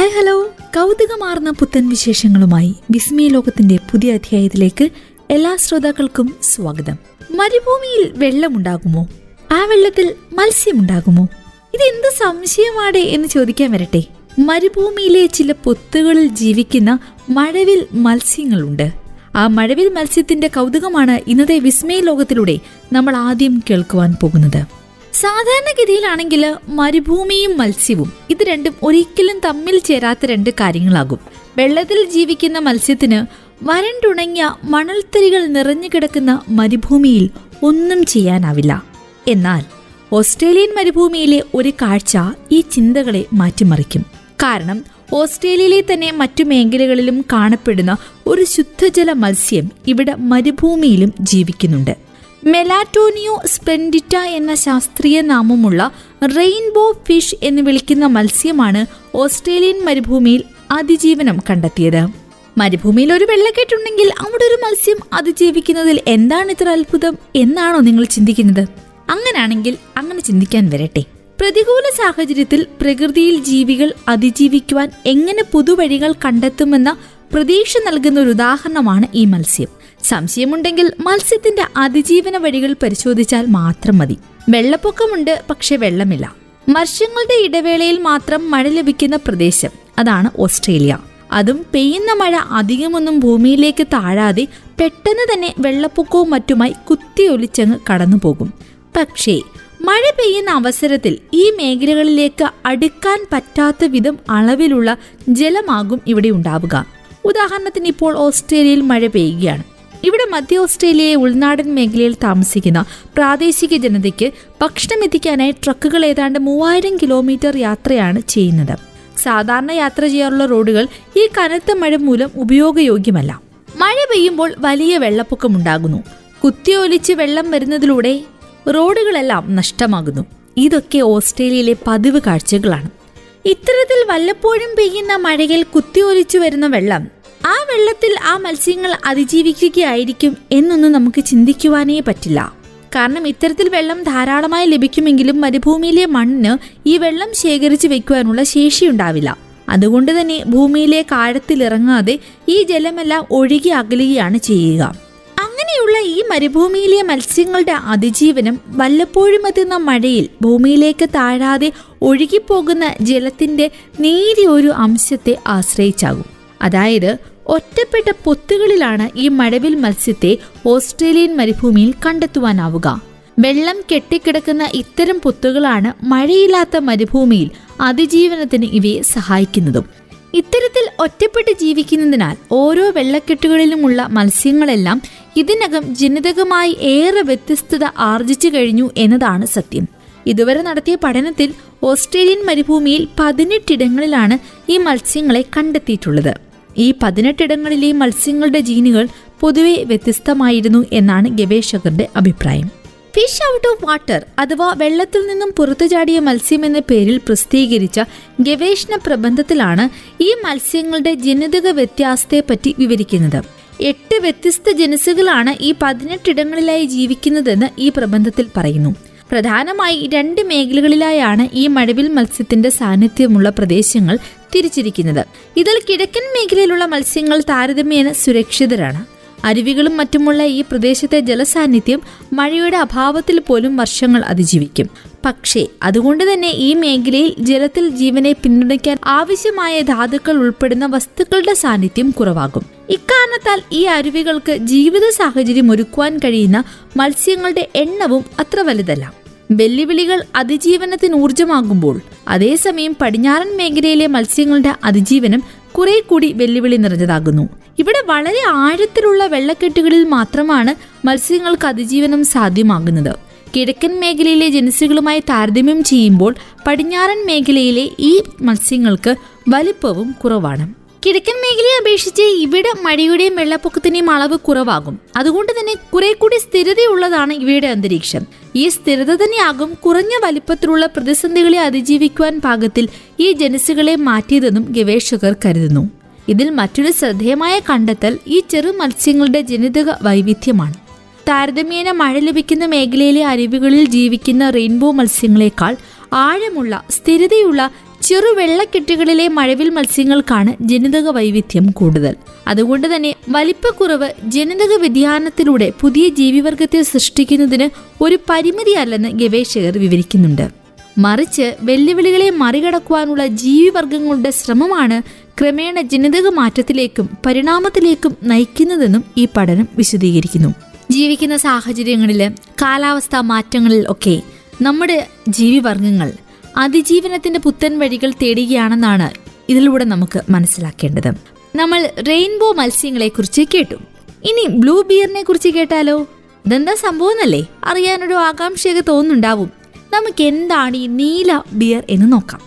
Hi hello കൗതുകമാർന്ന പുത്തൻ വിശേഷങ്ങളുമായി വിസ്മയ ലോകത്തിന്റെ പുതിയ അധ്യായത്തിലേക്ക് എല്ലാ ശ്രോതാക്കൾക്കും സ്വാഗതം. മരുഭൂമിയിൽ വെള്ളമുണ്ടാകുമോ? ആ വെള്ളത്തിൽ മത്സ്യമുണ്ടാകുമോ? ഇതെന്ത് സംശയമാടേ എന്ന് ചോദിക്കാൻ വരട്ടെ. മരുഭൂമിയിലെ ചില പൊത്തുകളിൽ ജീവിക്കുന്ന മഴവിൽ മത്സ്യങ്ങളുണ്ട്. ആ മഴവിൽ മത്സ്യത്തിന്റെ കൗതുകമാണ് ഇന്നത്തെ വിസ്മയ ലോകത്തിലൂടെ നമ്മൾ ആദ്യം കേൾക്കുവാൻ പോകുന്നത്. സാധാരണഗതിയിലാണെങ്കിൽ മരുഭൂമിയും മത്സ്യവും ഇത് രണ്ടും ഒരിക്കലും തമ്മിൽ ചേരാത്ത രണ്ട് കാര്യങ്ങളാകും. വെള്ളത്തിൽ ജീവിക്കുന്ന മത്സ്യത്തിന് വരണ്ടുണങ്ങിയ മണൽത്തരികൾ നിറഞ്ഞു കിടക്കുന്ന മരുഭൂമിയിൽ ഒന്നും ചെയ്യാനാവില്ല. എന്നാൽ ഓസ്ട്രേലിയൻ മരുഭൂമിയിലെ ഒരു കാഴ്ച ഈ ചിന്തകളെ മാറ്റിമറിക്കും. കാരണം ഓസ്ട്രേലിയയിലെ തന്നെ മറ്റു മേഖലകളിലും കാണപ്പെടുന്ന ഒരു ശുദ്ധജല മത്സ്യം ഇവിടെ മരുഭൂമിയിലും ജീവിക്കുന്നുണ്ട്. മെലാറ്റോനിയോ സ്പെൻഡിറ്റ എന്ന ശാസ്ത്രീയ നാമമുള്ള റെയിൻബോ ഫിഷ് എന്ന് വിളിക്കുന്ന മത്സ്യമാണ് ഓസ്ട്രേലിയൻ മരുഭൂമിയിൽ അതിജീവനം കണ്ടെത്തിയത്. മരുഭൂമിയിൽ ഒരു വെള്ളക്കെട്ടുണ്ടെങ്കിൽ അവിടെ ഒരു മത്സ്യം അതിജീവിക്കുന്നതിൽ എന്താണ് ഇത്ര അത്ഭുതം എന്നാണോ നിങ്ങൾ ചിന്തിക്കുന്നത്? അങ്ങനാണെങ്കിൽ അങ്ങനെ ചിന്തിക്കാൻ വരട്ടെ. പ്രതികൂല സാഹചര്യത്തിൽ പ്രകൃതിയിൽ ജീവികൾ അതിജീവിക്കുവാൻ എങ്ങനെ പുതുവഴികൾ കണ്ടെത്തുമെന്ന പ്രതീക്ഷ നൽകുന്ന ഒരു ഉദാഹരണമാണ് ഈ മത്സ്യം. സംശയമുണ്ടെങ്കിൽ മത്സ്യത്തിന്റെ അതിജീവന വഴികൾ പരിശോധിച്ചാൽ മാത്രം മതി. വെള്ളപ്പൊക്കമുണ്ട് പക്ഷെ വെള്ളമില്ല. വർഷങ്ങളുടെ ഇടവേളയിൽ മാത്രം മഴ ലഭിക്കുന്ന പ്രദേശം അതാണ് ഓസ്ട്രേലിയ. അതും പെയ്യുന്ന മഴ അധികമൊന്നും ഭൂമിയിലേക്ക് താഴാതെ പെട്ടെന്ന് തന്നെ വെള്ളപ്പൊക്കവും മറ്റുമായി കുത്തിയൊലിച്ചങ്ങ് കടന്നുപോകും. പക്ഷേ മഴ പെയ്യുന്ന അവസരത്തിൽ ഈ മേഖലകളിലേക്ക് അടുക്കാൻ പറ്റാത്ത വിധം അളവിലുള്ള ജലമാകും ഇവിടെ ഉണ്ടാവുക. ഉദാഹരണത്തിന് ഇപ്പോൾ ഓസ്ട്രേലിയയിൽ മഴ പെയ്യുകയാണ്. ഇവിടെ മധ്യ ഓസ്ട്രേലിയയെ ഉൾനാടൻ മേഖലയിൽ താമസിക്കുന്ന പ്രാദേശിക ജനതയ്ക്ക് ഭക്ഷണം എത്തിക്കാനായി ട്രക്കുകൾ ഏതാണ്ട് മൂവായിരം കിലോമീറ്റർ യാത്രയാണ് ചെയ്യുന്നത്. സാധാരണ യാത്ര ചെയ്യാറുള്ള റോഡുകൾ ഈ കനത്ത മഴ മൂലം ഉപയോഗയോഗ്യമല്ല. മഴ പെയ്യുമ്പോൾ വലിയ വെള്ളപ്പൊക്കമുണ്ടാകുന്നു കുത്തിയൊലിച്ച് വെള്ളം വരുന്നതിലൂടെ റോഡുകളെല്ലാം നഷ്ടമാകുന്നു. ഇതൊക്കെ ഓസ്ട്രേലിയയിലെ പതിവ് കാഴ്ചകളാണ്. ഇത്തരത്തിൽ വല്ലപ്പോഴും പെയ്യുന്ന മഴയിൽ കുത്തിയൊലിച്ചു വരുന്ന വെള്ളം ആ വെള്ളത്തിൽ ആ മത്സ്യങ്ങൾ അതിജീവിക്കുകയായിരിക്കും എന്നൊന്നും നമുക്ക് ചിന്തിക്കുവാനേ പറ്റില്ല. കാരണം ഇത്തരത്തിൽ വെള്ളം ധാരാളമായി ലഭിക്കുമെങ്കിലും മരുഭൂമിയിലെ മണ്ണിന് ഈ വെള്ളം ശേഖരിച്ച് വെക്കുവാനുള്ള ശേഷിയുണ്ടാവില്ല. അതുകൊണ്ട് തന്നെ ഭൂമിയിലെ കാഴത്തിലിറങ്ങാതെ ഈ ജലമെല്ലാം ഒഴുകി അകലുകയാണ് ചെയ്യുക. അങ്ങനെയുള്ള ഈ മരുഭൂമിയിലെ മത്സ്യങ്ങളുടെ അതിജീവനം വല്ലപ്പോഴും എത്തുന്ന മഴയിൽ ഭൂമിയിലേക്ക് താഴാതെ ഒഴുകിപ്പോകുന്ന ജലത്തിന്റെ നേരിയ ഒരു അംശത്തെ ആശ്രയിച്ചാകും. അതായത് ഒറ്റപ്പെട്ട പൊത്തുകളിലാണ് ഈ മഴവിൽ മത്സ്യത്തെ ഓസ്ട്രേലിയൻ മരുഭൂമിയിൽ കണ്ടെത്തുവാനാവുക. വെള്ളം കെട്ടിക്കിടക്കുന്ന ഇത്തരം പൊത്തുകളാണ് മഴയില്ലാത്ത മരുഭൂമിയിൽ അതിജീവനത്തിന് ഇവയെ സഹായിക്കുന്നതും. ഇത്തരത്തിൽ ഒറ്റപ്പെട്ട് ജീവിക്കുന്നതിനാൽ ഓരോ വെള്ളക്കെട്ടുകളിലുമുള്ള മത്സ്യങ്ങളെല്ലാം ഇതിനകം ജനിതകമായി ഏറെ വ്യത്യസ്തത ആർജിച്ചു കഴിഞ്ഞു എന്നതാണ് സത്യം. ഇതുവരെ നടത്തിയ പഠനത്തിൽ ഓസ്ട്രേലിയൻ മരുഭൂമിയിൽ പതിനെട്ടിടങ്ങളിലാണ് ഈ മത്സ്യങ്ങളെ കണ്ടെത്തിയിട്ടുള്ളത്. ഈ പതിനെട്ടിടങ്ങളിലെ മത്സ്യങ്ങളുടെ ജീനുകൾ പൊതുവെ വ്യത്യസ്തമായിരുന്നു എന്നാണ് ഗവേഷകരുടെ അഭിപ്രായം. ഫിഷ് ഔട്ട് ഓഫ് വാട്ടർ അഥവാ വെള്ളത്തിൽ നിന്നും പുറത്തു ചാടിയ മത്സ്യം എന്ന പേരിൽ പ്രസിദ്ധീകരിച്ച ഗവേഷണ പ്രബന്ധത്തിലാണ് ഈ മത്സ്യങ്ങളുടെ ജനിതക വ്യത്യാസത്തെ പറ്റി വിവരിക്കുന്നത്. എട്ട് വ്യത്യസ്ത ജനസുകളാണ് ഈ പതിനെട്ടിടങ്ങളിലായി ജീവിക്കുന്നതെന്ന് ഈ പ്രബന്ധത്തിൽ പറയുന്നു. പ്രധാനമായി രണ്ട് മേഖലകളിലായാണ് ഈ മഴവിൽ മത്സ്യത്തിന്റെ സാന്നിധ്യമുള്ള പ്രദേശങ്ങൾ തിരിച്ചിരിക്കുന്നത് ഇതിൽ കിഴക്കൻ മേഖലയിലുള്ള മത്സ്യങ്ങൾ താരതമ്യേന സുരക്ഷിതരാണ്. അരുവികളും മറ്റുമുള്ള ഈ പ്രദേശത്തെ ജലസാന്നിധ്യം മഴയുടെ അഭാവത്തിൽ പോലും വർഷങ്ങൾ അതിജീവിക്കും. പക്ഷേ അതുകൊണ്ട് തന്നെ ഈ മേഖലയിൽ ജലത്തിൽ ജീവനെ പിന്തുണയ്ക്കാൻ ആവശ്യമായ ധാതുക്കൾ ഉൾപ്പെടുന്ന വസ്തുക്കളുടെ സാന്നിധ്യം കുറവാകും. ഇക്കാരണത്താൽ ഈ അരുവികൾക്ക് ജീവിത സാഹചര്യം ഒരുക്കുവാൻ കഴിയുന്ന മത്സ്യങ്ങളുടെ എണ്ണവും അത്ര വലുതല്ല. വെല്ലുവിളികൾ അതിജീവനത്തിന് ഊർജമാകുമ്പോൾ അതേസമയം പടിഞ്ഞാറൻ മേഖലയിലെ മത്സ്യങ്ങളുടെ അതിജീവനം കുറെ കൂടി വെല്ലുവിളി നിറഞ്ഞതാകുന്നു. ഇവിടെ വളരെ ആഴത്തിലുള്ള വെള്ളക്കെട്ടുകളിൽ മാത്രമാണ് മത്സ്യങ്ങൾക്ക് അതിജീവനം സാധ്യമാകുന്നത്. കിഴക്കൻ മേഖലയിലെ ജനസുകളുമായി താരതമ്യം ചെയ്യുമ്പോൾ പടിഞ്ഞാറൻ മേഖലയിലെ ഈ മത്സ്യങ്ങൾക്ക് വലിപ്പവും കുറവാണ്. കിഴക്കൻ മേഖലയെ അപേക്ഷിച്ച് ഇവിടെ മഴയുടെയും വെള്ളപ്പൊക്കത്തിന്റെയും അളവ് കുറവാകും. അതുകൊണ്ട് തന്നെ കുറെ കൂടി സ്ഥിരതയുള്ളതാണ് ഇവയുടെ അന്തരീക്ഷം. ഈ സ്ഥിരത തന്നെയാകും കുറഞ്ഞ വലിപ്പത്തിലുള്ള പ്രതിസന്ധികളെ അതിജീവിക്കുവാൻ പാകത്തിൽ ഈ ജനസുകളെ മാറ്റിയതെന്നും ഗവേഷകർ കരുതുന്നു. ഇതിൽ മറ്റൊരു ശ്രദ്ധേയമായ കണ്ടെത്തൽ ഈ ചെറു മത്സ്യങ്ങളുടെ ജനിതക വൈവിധ്യമാണ്. താരതമ്യേന മഴ ലഭിക്കുന്ന മേഖലയിലെ അരുവികളിൽ ജീവിക്കുന്ന റെയിൻബോ മത്സ്യങ്ങളെക്കാൾ ആഴമുള്ള സ്ഥിരതയുള്ള ചെറു വെള്ളക്കെട്ടുകളിലെ മഴവിൽ മത്സ്യങ്ങൾക്കാണ് ജനിതക വൈവിധ്യം കൂടുതൽ. അതുകൊണ്ട് തന്നെ വലിപ്പക്കുറവ് ജനിതക വ്യതിയാനത്തിലൂടെ പുതിയ ജീവിവർഗത്തെ സൃഷ്ടിക്കുന്നതിന് ഒരു പരിമിതിയല്ലെന്ന് ഗവേഷകർ വിവരിക്കുന്നുണ്ട്. മറിച്ച് വെല്ലുവിളികളെ മറികടക്കുവാനുള്ള ജീവിവർഗങ്ങളുടെ ശ്രമമാണ് ക്രമേണ ജനിതക മാറ്റത്തിലേക്കും പരിണാമത്തിലേക്കും നയിക്കുന്നതെന്നും ഈ പഠനം വിശദീകരിക്കുന്നു. ജീവിക്കുന്ന സാഹചര്യങ്ങളിൽ കാലാവസ്ഥാ മാറ്റങ്ങളിൽ ഒക്കെ നമ്മുടെ ജീവിവർഗങ്ങൾ അതിജീവനത്തിന്റെ പുത്തൻ വഴികൾ തേടുകയാണെന്നാണ് ഇതിലൂടെ നമുക്ക് മനസ്സിലാക്കേണ്ടത്. നമ്മൾ റെയിൻബോ മത്സ്യങ്ങളെ കുറിച്ച് കേട്ടു. ഇനി ബ്ലൂ ബിയറിനെ കുറിച്ച് കേട്ടാലോ? ഇതെന്താ സംഭവം എന്നല്ലേ അറിയാനൊരു ആകാംക്ഷയൊക്കെ തോന്നുന്നുണ്ടാവും. നമുക്ക് എന്താണ് ഈ നീല ബിയർ എന്ന് നോക്കാം.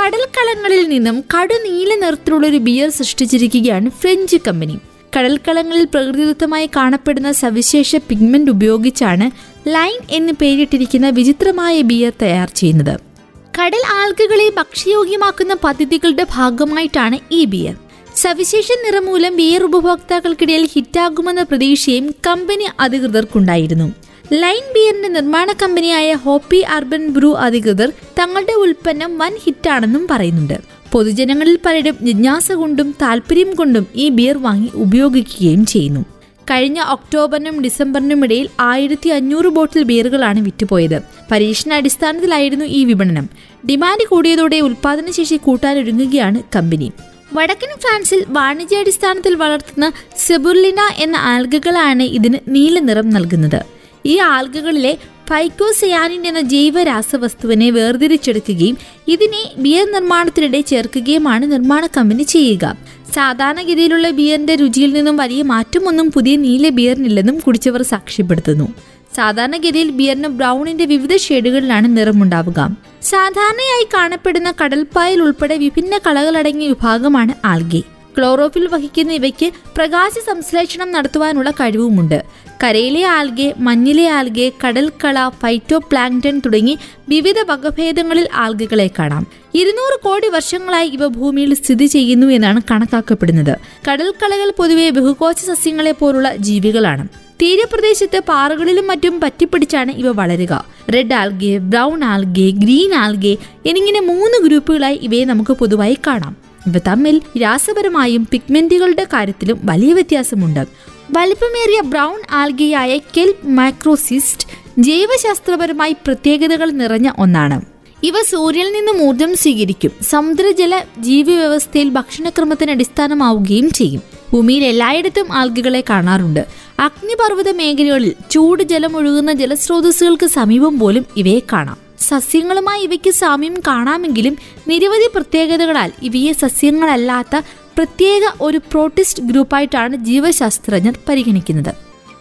കടൽക്കളങ്ങളിൽ നിന്നും കടുനീല നിറത്തിലുള്ള ഒരു ബിയർ സൃഷ്ടിച്ചിരിക്കുകയാണ് ഫ്രഞ്ച് കമ്പനി. കടൽക്കളങ്ങളിൽ പ്രകൃതിദത്തമായി കാണപ്പെടുന്ന സവിശേഷ പിഗ്മെന്റ് ഉപയോഗിച്ചാണ് ലൈൻ എന്ന് പേരിട്ടിരിക്കുന്ന വിചിത്രമായ ബിയർ തയ്യാർ ചെയ്യുന്നത്. കടൽ ആൽഗകളെ ഭക്ഷ്യയോഗ്യമാക്കുന്ന പദ്ധതികളുടെ ഭാഗമായിട്ടാണ് ഈ ബിയർ. സവിശേഷ നിറം മൂലം ബിയർ ഉപഭോക്താക്കൾക്കിടയിൽ ഹിറ്റാകുമെന്ന പ്രതീക്ഷയും കമ്പനി അധികൃതർക്കുണ്ടായിരുന്നു. ലൈൻ ബിയറിന്റെ നിർമ്മാണ കമ്പനിയായ ഹോപ്പി അർബൻ ബ്രൂ അധികൃതർ തങ്ങളുടെ ഉൽപ്പന്നം വൻ ഹിറ്റാണെന്നും പറയുന്നുണ്ട്. പൊതുജനങ്ങളിൽ പലരും ജിജ്ഞാസ കൊണ്ടും താല്പര്യം കൊണ്ടും ഈ ബിയർ വാങ്ങി ഉപയോഗിക്കുകയും ചെയ്യുന്നു. കഴിഞ്ഞ ഒക്ടോബറിനും ഡിസംബറിനും ഇടയിൽ ആയിരത്തി അഞ്ഞൂറ് ബോട്ടിൽ ബിയറുകളാണ് വിറ്റുപോയത്. പരീക്ഷണാടിസ്ഥാനത്തിലായിരുന്നു ഈ വിപണനം. ഡിമാൻഡ് കൂടിയതോടെ ഉൽപാദനശേഷി കൂട്ടാനൊരുങ്ങുകയാണ് കമ്പനി. വടക്കൻ ഫ്രാൻസിൽ വാണിജ്യാടിസ്ഥാനത്തിൽ വളർത്തുന്ന സെബുർലിന എന്ന ആൽഗകളാണ് ഇതിന് നീല നിറം നൽകുന്നത്. ഈ ആൽഗകളിലെ ഫൈക്കോസയാനിൻ എന്ന ജൈവ രാസവസ്തുവിനെ വേർതിരിച്ചെടുക്കുകയും ഇതിനെ ബിയർ നിർമ്മാണത്തിനിടെ ചേർക്കുകയുമാണ് നിർമ്മാണ കമ്പനി ചെയ്യുക. സാധാരണഗതിയിലുള്ള ബിയറിന്റെ രുചിയിൽ നിന്നും വലിയ മാറ്റമൊന്നും പുതിയ നീല ബിയറിനില്ലെന്നും കുടിച്ചവർ സാക്ഷ്യപ്പെടുത്തുന്നു. സാധാരണഗതിയിൽ ബിയറിന് ബ്രൗണിന്റെ വിവിധ ഷെയ്ഡുകളിലാണ് നിറമുണ്ടാവുക. സാധാരണയായി കാണപ്പെടുന്ന കടൽപ്പായൽ ഉൾപ്പെടെ വിഭിന്ന കളകളടങ്ങിയ വിഭാഗമാണ് ആൽഗെ. ക്ലോറോഫിൽ വഹിക്കുന്ന ഇവയ്ക്ക് പ്രകാശ സംശ്ലേഷണം നടത്തുവാനുള്ള കഴിവുമുണ്ട്. കരയിലെ ആൽഗെ മഞ്ഞിലെ ആൽഗെ കടൽക്കള ഫൈറ്റോ പ്ലാങ്ടൺ തുടങ്ങി വിവിധ വകഭേദങ്ങളിൽ ആൽഗകളെ കാണാം. ഇരുന്നൂറ് കോടി വർഷങ്ങളായി ഇവ ഭൂമിയിൽ സ്ഥിതി ചെയ്യുന്നു എന്നാണ് കണക്കാക്കപ്പെടുന്നത്. കടൽക്കളകൾ പൊതുവെ ബഹുകോശ സസ്യങ്ങളെ പോലുള്ള ജീവികളാണ്. തീരപ്രദേശത്ത് പാറകളിലും മറ്റും പറ്റിപ്പിടിച്ചാണ് ഇവ വളരുക. Red algae brown algae green algae എന്നിങ്ങനെ മൂന്ന് ഗ്രൂപ്പുകളായി ഇവയെ നമുക്ക് പൊതുവായി കാണാം. ഇവ തമ്മിൽ രാസപരമായും പിഗ്മെന്റുകളുടെ കാര്യത്തിലും വലിയ വ്യത്യാസമുണ്ട്. വലിപ്പമേറിയ ബ്രൗൺ ആൽഗിയായ കെൽപ് മൈക്രോസിസ്റ്റ് ജൈവശാസ്ത്രപരമായി പ്രത്യേകതകൾ നിറഞ്ഞ ഒന്നാണ്. ഇവ സൂര്യനിൽ നിന്ന് ഊർജം സ്വീകരിക്കും സമുദ്രജല ജീവിവ്യവസ്ഥയിൽ ഭക്ഷണക്രമത്തിന് അടിസ്ഥാനമാവുകയും ചെയ്യും. ഭൂമിയിൽ എല്ലായിടത്തും ആൽഗകളെ കാണാറുണ്ട്. അഗ്നിപർവത മേഖലകളിൽ ചൂട് ജലം ഒഴുകുന്ന ജലസ്രോതസ്സുകൾക്ക് സമീപം പോലും ഇവയെ കാണാം. സസ്യങ്ങളുമായി ഇവയ്ക്ക് സാമ്യം കാണാമെങ്കിലും നിരവധി പ്രത്യേകതകളാൽ ഇവയെ സസ്യങ്ങളല്ലാത്ത പ്രത്യേക ഒരു പ്രോട്ടിസ്റ്റ് ഗ്രൂപ്പായിട്ടാണ് ജീവശാസ്ത്രജ്ഞർ പരിഗണിക്കുന്നത്.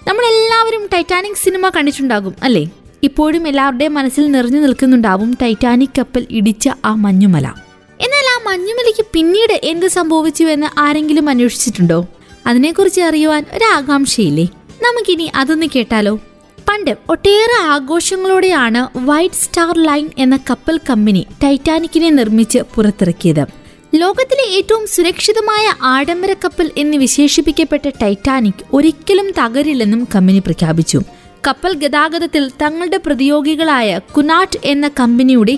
നമ്മളെല്ലാവരും ടൈറ്റാനിക് സിനിമ കണ്ടിട്ടുണ്ടാകും അല്ലേ? ഇപ്പോഴും എല്ലാവരുടെയും മനസ്സിൽ നിറഞ്ഞു നിൽക്കുന്നുണ്ടാവും ടൈറ്റാനിക് കപ്പൽ ഇടിച്ച ആ മഞ്ഞുമല. എന്നാൽ ആ മഞ്ഞുമലയ്ക്ക് പിന്നീട് എന്ത് സംഭവിച്ചു എന്ന് ആരെങ്കിലും അന്വേഷിച്ചിട്ടുണ്ടോ? അതിനെക്കുറിച്ച് അറിയുവാൻ ഒരാകാംക്ഷയില്ലേ നമുക്കിനി അതൊന്ന് കേട്ടാലോ? പണ്ട് ഒട്ടേറെ ആഘോഷങ്ങളോടെയാണ് വൈറ്റ് സ്റ്റാർ ലൈൻ എന്ന കപ്പൽ കമ്പനി ടൈറ്റാനിക്കിനെ നിർമ്മിച്ച് പുറത്തിറക്കിയത്. ലോകത്തിലെ ഏറ്റവും സുരക്ഷിതമായ ആഡംബര കപ്പൽ എന്ന് വിശേഷിപ്പിക്കപ്പെട്ട ടൈറ്റാനിക് ഒരിക്കലും തകരില്ലെന്നും കമ്പനി പ്രഖ്യാപിച്ചു. കപ്പൽ ഗതാഗതത്തിൽ തങ്ങളുടെ പ്രതിയോഗികളായ കുനാട്ട് എന്ന കമ്പനിയുടെ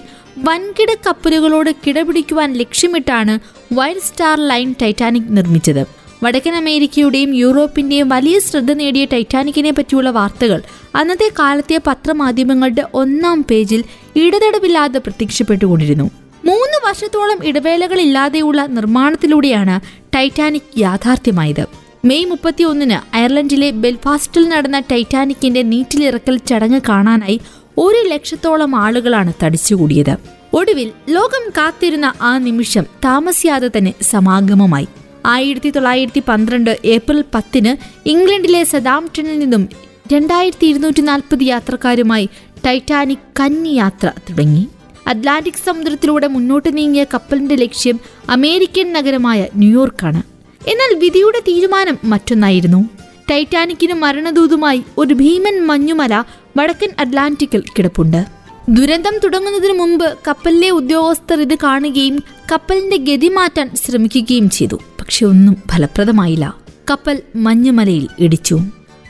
വൻകിട കപ്പലുകളോട് കിടപിടിക്കുവാൻ ലക്ഷ്യമിട്ടാണ് വൈറ്റ് സ്റ്റാർ ലൈൻ ടൈറ്റാനിക് നിർമ്മിച്ചത്. വടക്കൻ അമേരിക്കയുടെയും യൂറോപ്പിന്റെയും വലിയ ശ്രദ്ധ നേടിയ ടൈറ്റാനിക്കിനെ പറ്റിയുള്ള വാർത്തകൾ അന്നത്തെ കാലത്തെ പത്രമാധ്യമങ്ങളുടെ ഒന്നാം പേജിൽ ഇടതടവില്ലാതെ പ്രത്യക്ഷപ്പെട്ടുകൊണ്ടിരുന്നു. മൂന്ന് വർഷത്തോളം ഇടവേളകളില്ലാതെയുള്ള നിർമ്മാണത്തിലൂടെയാണ് ടൈറ്റാനിക് യാഥാർത്ഥ്യമായത്. മെയ് മുപ്പത്തി ഒന്നിന് അയർലൻഡിലെ ബെൽഫാസ്റ്റിൽ നടന്ന ടൈറ്റാനിക്കിന്റെ നീറ്റിലിറക്കൽ ചടങ്ങ് കാണാനായി ഒരു ലക്ഷത്തോളം ആളുകളാണ് തടിച്ചുകൂടിയത്. ഒടുവിൽ ലോകം കാത്തിരുന്ന ആ നിമിഷം താമസിയാതെ തന്നെ സമാഗമമായി. ആയിരത്തി തൊള്ളായിരത്തി പന്ത്രണ്ട് ഏപ്രിൽ പത്തിന് ഇംഗ്ലണ്ടിലെ സദാംപ്ടണിൽ നിന്നും രണ്ടായിരത്തി ഇരുന്നൂറ്റി നാൽപ്പത് യാത്രക്കാരുമായി ടൈറ്റാനിക് കന്നി യാത്ര തുടങ്ങി. അറ്റ്ലാന്റിക് സമുദ്രത്തിലൂടെ മുന്നോട്ട് നീങ്ങിയ കപ്പലിന്റെ ലക്ഷ്യം അമേരിക്കൻ നഗരമായ ന്യൂയോർക്കാണ്. എന്നാൽ വിധിയുടെ തീരുമാനം മറ്റൊന്നായിരുന്നു. ടൈറ്റാനിക്കിന് മരണദൂതുമായി ഒരു ഭീമൻ മഞ്ഞുമല വടക്കൻ അറ്റ്ലാന്റിക്കിൽ കിടപ്പുണ്ട്. ദുരന്തം തുടങ്ങുന്നതിന് മുമ്പ് കപ്പലിലെ ഉദ്യോഗസ്ഥർ ഇത് കാണുകയും കപ്പലിന്റെ ഗതി മാറ്റാൻ ശ്രമിക്കുകയും ചെയ്തു. പക്ഷെ ഒന്നും ഫലപ്രദമായില്ല. കപ്പൽ മഞ്ഞുമലയിൽ ഇടിച്ചു.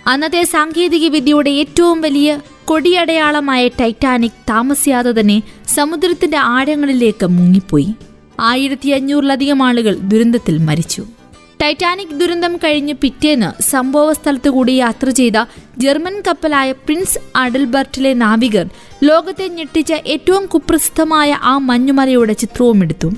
അന്നത്തെ സാങ്കേതിക വിദ്യയുടെ ഏറ്റവും വലിയ കൊടിയടയാളമായ ടൈറ്റാനിക് താമസിയാതെ തന്നെ സമുദ്രത്തിന്റെ ആഴങ്ങളിലേക്ക് മുങ്ങിപ്പോയി. ആയിരത്തി അഞ്ഞൂറിലധികം ആളുകൾ ദുരന്തത്തിൽ മരിച്ചു. ടൈറ്റാനിക് ദുരന്തം കഴിഞ്ഞ് പിറ്റേന്ന് സംഭവ സ്ഥലത്തു കൂടി യാത്ര ചെയ്ത ജർമ്മൻ കപ്പലായ പ്രിൻസ് അഡൽബർട്ടിലെ നാവികർ ലോകത്തെ ഞെട്ടിച്ച ഏറ്റവും കുപ്രസിദ്ധമായ ആ മഞ്ഞുമലയുടെ ചിത്രവും എടുത്തു.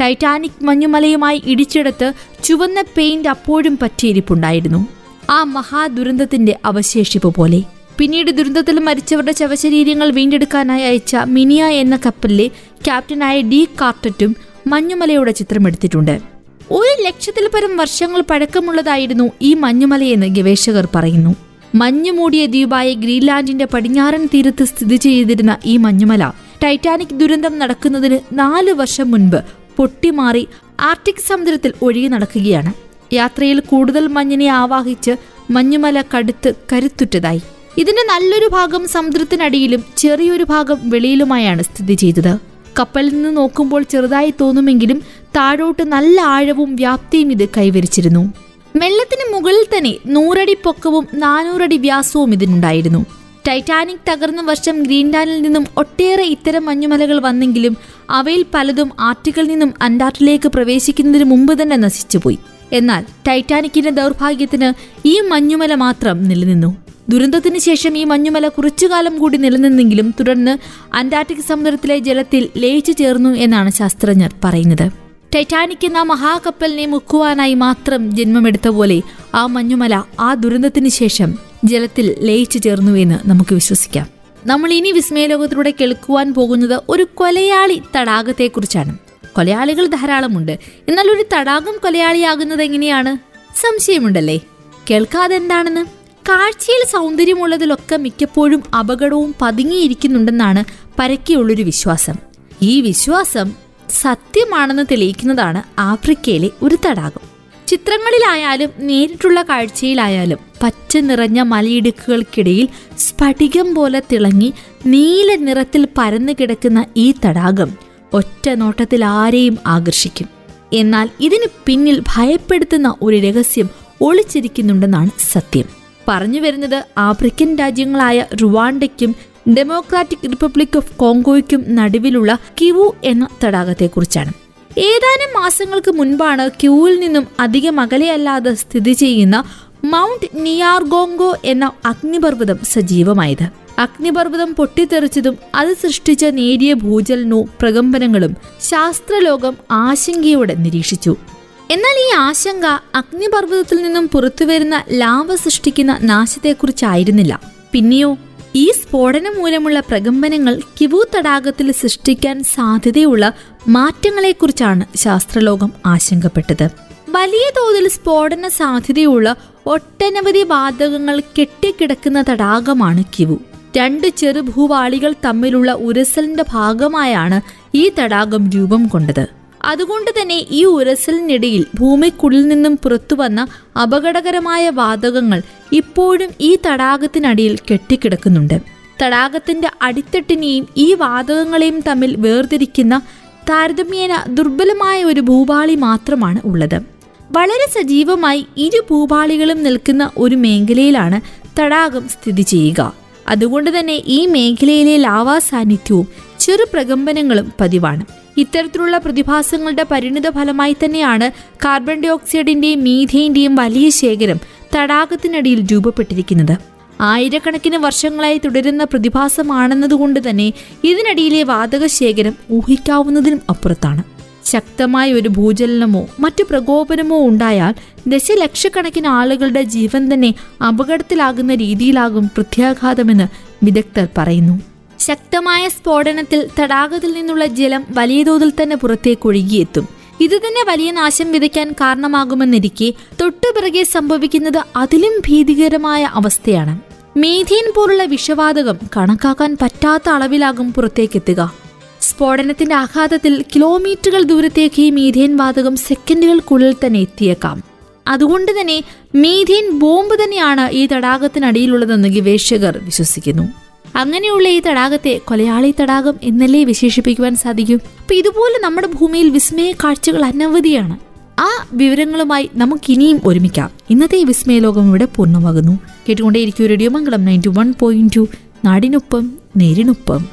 ടൈറ്റാനിക് മഞ്ഞുമലയുമായി ഇടിച്ചെടുത്ത് ചുവന്ന പെയിന്റ് അപ്പോഴും പറ്റിയിരിപ്പുണ്ടായിരുന്നു. ആ മഹാദുരന്തത്തിന്റെ അവശേഷിപ്പ് പോലെ. പിന്നീട് ദുരന്തത്തിൽ മരിച്ചവരുടെ ശവശരീരങ്ങൾ വീണ്ടെടുക്കാനായി അയച്ച മിനിയ എന്ന കപ്പലിലെ ക്യാപ്റ്റനായ ഡി കാർട്ടറ്റും മഞ്ഞുമലയുടെ ചിത്രമെടുത്തിട്ടുണ്ട് ഒരു ലക്ഷത്തിൽ പരം വർഷങ്ങൾ പഴക്കമുള്ളതായിരുന്നു ഈ മഞ്ഞുമലയെന്ന് ഗവേഷകർ പറയുന്നു. മഞ്ഞുമൂടിയ ദ്വീപായ ഗ്രീൻലാൻഡിന്റെ പടിഞ്ഞാറൻ തീരത്ത് സ്ഥിതി ചെയ്തിരുന്ന ഈ മഞ്ഞുമല ടൈറ്റാനിക് ദുരന്തം നടക്കുന്നതിന് നാല് വർഷം മുൻപ് പൊട്ടിമാറി ആർട്ടിക് സമുദ്രത്തിൽ ഒഴുകി നടക്കുകയാണ്. യാത്രയിൽ കൂടുതൽ മഞ്ഞിനെ ആവാഹിച്ച് മഞ്ഞുമല കടുത്ത് കരുത്തുറ്റതായി. ഇതിന്റെ നല്ലൊരു ഭാഗം സമുദ്രത്തിനടിയിലും ചെറിയൊരു ഭാഗം വെളിയിലുമായാണ് സ്ഥിതി ചെയ്തത്. കപ്പലിൽ നിന്ന് നോക്കുമ്പോൾ ചെറുതായി തോന്നുമെങ്കിലും താഴോട്ട് നല്ല ആഴവും വ്യാപ്തിയും ഇത് കൈവരിച്ചിരുന്നു. വെള്ളത്തിന് മുകളിൽ തന്നെ നൂറടി പൊക്കവും നാനൂറടി വ്യാസവും ഇതിനുണ്ടായിരുന്നു. ടൈറ്റാനിക് തകർന്ന വർഷം ഗ്രീൻലാൻഡിൽ നിന്നും ഒട്ടേറെ ഇത്തരം മഞ്ഞുമലകൾ വന്നെങ്കിലും അവയിൽ പലതും ആർട്ടിക്കിൽ നിന്നും അന്റാർട്ടിലേക്ക് പ്രവേശിക്കുന്നതിന് മുമ്പ് തന്നെ നശിച്ചുപോയി. എന്നാൽ ടൈറ്റാനിക്കിന്റെ ദൗർഭാഗ്യത്തിന് ഈ മഞ്ഞുമല മാത്രം നിലനിന്നു. ദുരന്തത്തിന് ശേഷം ഈ മഞ്ഞുമല കുറച്ചുകാലം കൂടി നിലനിന്നെങ്കിലും തുടർന്ന് അന്റാർട്ടിക് സമുദ്രത്തിലെ ജലത്തിൽ ലയിച്ചു ചേർന്നു എന്നാണ് ശാസ്ത്രജ്ഞർ പറയുന്നത്. ടൈറ്റാനിക് എന്ന മഹാകപ്പലിനെ മുക്കുവാനായി മാത്രം ജന്മമെടുത്ത പോലെ ആ മഞ്ഞുമല ആ ദുരന്തത്തിന് ശേഷം ജലത്തിൽ ലയിച്ചു ചേർന്നു എന്ന് നമുക്ക് വിശ്വസിക്കാം. നമ്മൾ ഇനി വിസ്മയലോകത്തിലൂടെ കേൾക്കുവാൻ പോകുന്നത് ഒരു കൊലയാളി തടാകത്തെക്കുറിച്ചാണ്. കൊലയാളികൾ ധാരാളമുണ്ട്. എന്നാൽ ഒരു തടാകം കൊലയാളിയാകുന്നത് എങ്ങനെയാണ്? സംശയമുണ്ടല്ലേ? കേൾക്കാതെ എന്താണെന്ന്? കാഴ്ചയിൽ സൗന്ദര്യമുള്ളതിലൊക്കെ മിക്കപ്പോഴും അപകടവും പതുങ്ങിയിരിക്കുന്നുണ്ടെന്നാണ് പരക്കെയുള്ളൊരു വിശ്വാസം. ഈ വിശ്വാസം സത്യമാണെന്ന് തെളിയിക്കുന്നതാണ് ആഫ്രിക്കയിലെ ഒരു തടാകം. ചിത്രങ്ങളിലായാലും നേരിട്ടുള്ള കാഴ്ചയിലായാലും പച്ച നിറഞ്ഞ മലയിടുക്കുകൾക്കിടയിൽ സ്ഫടികം പോലെ തിളങ്ങി നീല നിറത്തിൽ പരന്നു കിടക്കുന്ന ഈ തടാകം ഒറ്റ നോട്ടത്തിൽ ആരെയും ആകർഷിക്കും. എന്നാൽ ഇതിന് പിന്നിൽ ഭയപ്പെടുത്തുന്ന ഒരു രഹസ്യം ഒളിച്ചിരിക്കുന്നുണ്ടെന്നാണ് സത്യം. പറഞ്ഞു വരുന്നത് ആഫ്രിക്കൻ രാജ്യങ്ങളായ റുവാണ്ടയ്ക്കും ഡെമോക്രാറ്റിക് റിപ്പബ്ലിക് ഓഫ് കോങ്കോയ്ക്കും നടുവിലുള്ള കിവു എന്ന തടാകത്തെക്കുറിച്ചാണ്. ഏതാനും മാസങ്ങൾക്ക് മുൻപാണ് ക്യൂവിൽ നിന്നും അധികം അകലെയല്ലാതെ സ്ഥിതി ചെയ്യുന്ന മൗണ്ട് നിയാർഗോങ്കോ എന്ന അഗ്നിപർവതം സജീവമായത്. അഗ്നിപർവതം പൊട്ടിത്തെറിച്ചതും അത് സൃഷ്ടിച്ച നേരിയ ഭൂചലനവും പ്രകമ്പനങ്ങളും ശാസ്ത്രലോകം ആശങ്കയോടെ നിരീക്ഷിച്ചു. എന്നാൽ ഈ ആശങ്ക അഗ്നിപർവതത്തിൽ നിന്നും പുറത്തുവരുന്ന ലാവ സൃഷ്ടിക്കുന്ന നാശത്തെക്കുറിച്ചായിരുന്നില്ല. പിന്നെയോ ഈ സ്ഫോടനം മൂലമുള്ള പ്രകമ്പനങ്ങൾ കിവു തടാകത്തിൽ സൃഷ്ടിക്കാൻ സാധ്യതയുള്ള മാറ്റങ്ങളെക്കുറിച്ചാണ് ശാസ്ത്രലോകം ആശങ്കപ്പെട്ടത്. വലിയ തോതിൽ സ്ഫോടന സാധ്യതയുള്ള ഒട്ടനവധി വാതകങ്ങൾ കെട്ടിക്കിടക്കുന്ന തടാകമാണ് കിവു. രണ്ട് ചെറുഭൂവാളികൾ തമ്മിലുള്ള ഉരസലിന്റെ ഭാഗമായാണ് ഈ തടാകം രൂപം കൊണ്ടത്. അതുകൊണ്ട് തന്നെ ഈ ഉരസലിനിടയിൽ ഭൂമിക്കുള്ളിൽ നിന്നും പുറത്തു വന്ന അപകടകരമായ വാതകങ്ങൾ ഇപ്പോഴും ഈ തടാകത്തിനടിയിൽ കെട്ടിക്കിടക്കുന്നുണ്ട്. തടാകത്തിന്റെ അടിത്തട്ടിനെയും ഈ വാതകങ്ങളെയും തമ്മിൽ വേർതിരിക്കുന്ന താരതമ്യേന ദുർബലമായ ഒരു ഭൂപാളി മാത്രമാണ് ഉള്ളത്. വളരെ സജീവമായി ഇരു ഭൂപാളികളും നിൽക്കുന്ന ഒരു മേഖലയിലാണ് തടാകം സ്ഥിതി ചെയ്യുക. അതുകൊണ്ട് തന്നെ ഈ മേഖലയിലെ ലാവാ സാന്നിധ്യവും ചെറു പ്രകമ്പനങ്ങളും പതിവാണ്. ഇത്തരത്തിലുള്ള പ്രതിഭാസങ്ങളുടെ പരിണിത ഫലമായി തന്നെയാണ് കാർബൺ ഡൈ ഓക്സൈഡിന്റെയും മീഥേന്റെയും വലിയ ശേഖരം തടാകത്തിനടിയിൽ രൂപപ്പെട്ടിരിക്കുന്നത്. ആയിരക്കണക്കിന് വർഷങ്ങളായി തുടരുന്ന പ്രതിഭാസമാണെന്നതുകൊണ്ട് തന്നെ ഇതിനടിയിലെ വാതക ശേഖരം ഊഹിക്കാവുന്നതിനും അപ്പുറത്താണ്. ശക്തമായ ഒരു ഭൂചലനമോ മറ്റു പ്രകോപനമോ ഉണ്ടായാൽ ദശലക്ഷക്കണക്കിന് ആളുകളുടെ ജീവൻ തന്നെ അപകടത്തിലാകുന്ന രീതിയിലാകും പ്രത്യാഘാതമെന്ന് വിദഗ്ധർ പറയുന്നു. ശക്തമായ സ്ഫോടനത്തിൽ തടാകത്തിൽ നിന്നുള്ള ജലം വലിയ തോതിൽ തന്നെ പുറത്തേക്ക് ഒഴുകിയെത്തും. ഇത് തന്നെ വലിയ നാശം വിതയ്ക്കാൻ കാരണമാകുമെന്നിരിക്കെ തൊട്ടുപിറകെ സംഭവിക്കുന്നത് അതിലും ഭീതികരമായ അവസ്ഥയാണ്. മീഥീൻ പോലുള്ള വിഷവാതകം കണക്കാക്കാൻ പറ്റാത്ത അളവിലാകും പുറത്തേക്കെത്തുക. സ്ഫോടനത്തിന്റെ ആഘാതത്തിൽ കിലോമീറ്ററുകൾ ദൂരത്തേക്ക് ഈ മീഥേൻ വാതകം സെക്കൻഡുകൾക്കുള്ളിൽ തന്നെ എത്തിയേക്കാം. അതുകൊണ്ട് തന്നെ മീഥേൻ ബോംബ് തന്നെയാണ് ഈ തടാകത്തിനടിയിലുള്ളതെന്ന് ഗവേഷകർ വിശ്വസിക്കുന്നു. അങ്ങനെയുള്ള ഈ തടാകത്തെ കൊലയാളി തടാകം എന്നല്ലേ വിശേഷിപ്പിക്കുവാൻ സാധിക്കും? അപ്പൊ ഇതുപോലെ നമ്മുടെ ഭൂമിയിൽ വിസ്മയ കാഴ്ചകൾ അനവധിയാണ്. ആ വിവരങ്ങളുമായി നമുക്കിനിയും ഒരുമിക്കാം. ഇന്നത്തെ വിസ്മയ ലോകം ഇവിടെ പൂർണമാകുന്നു. കേട്ടുകൊണ്ടേയിരിക്കും radio Mangalam ninety one point two. നാടിനൊപ്പം നേരിനൊപ്പം.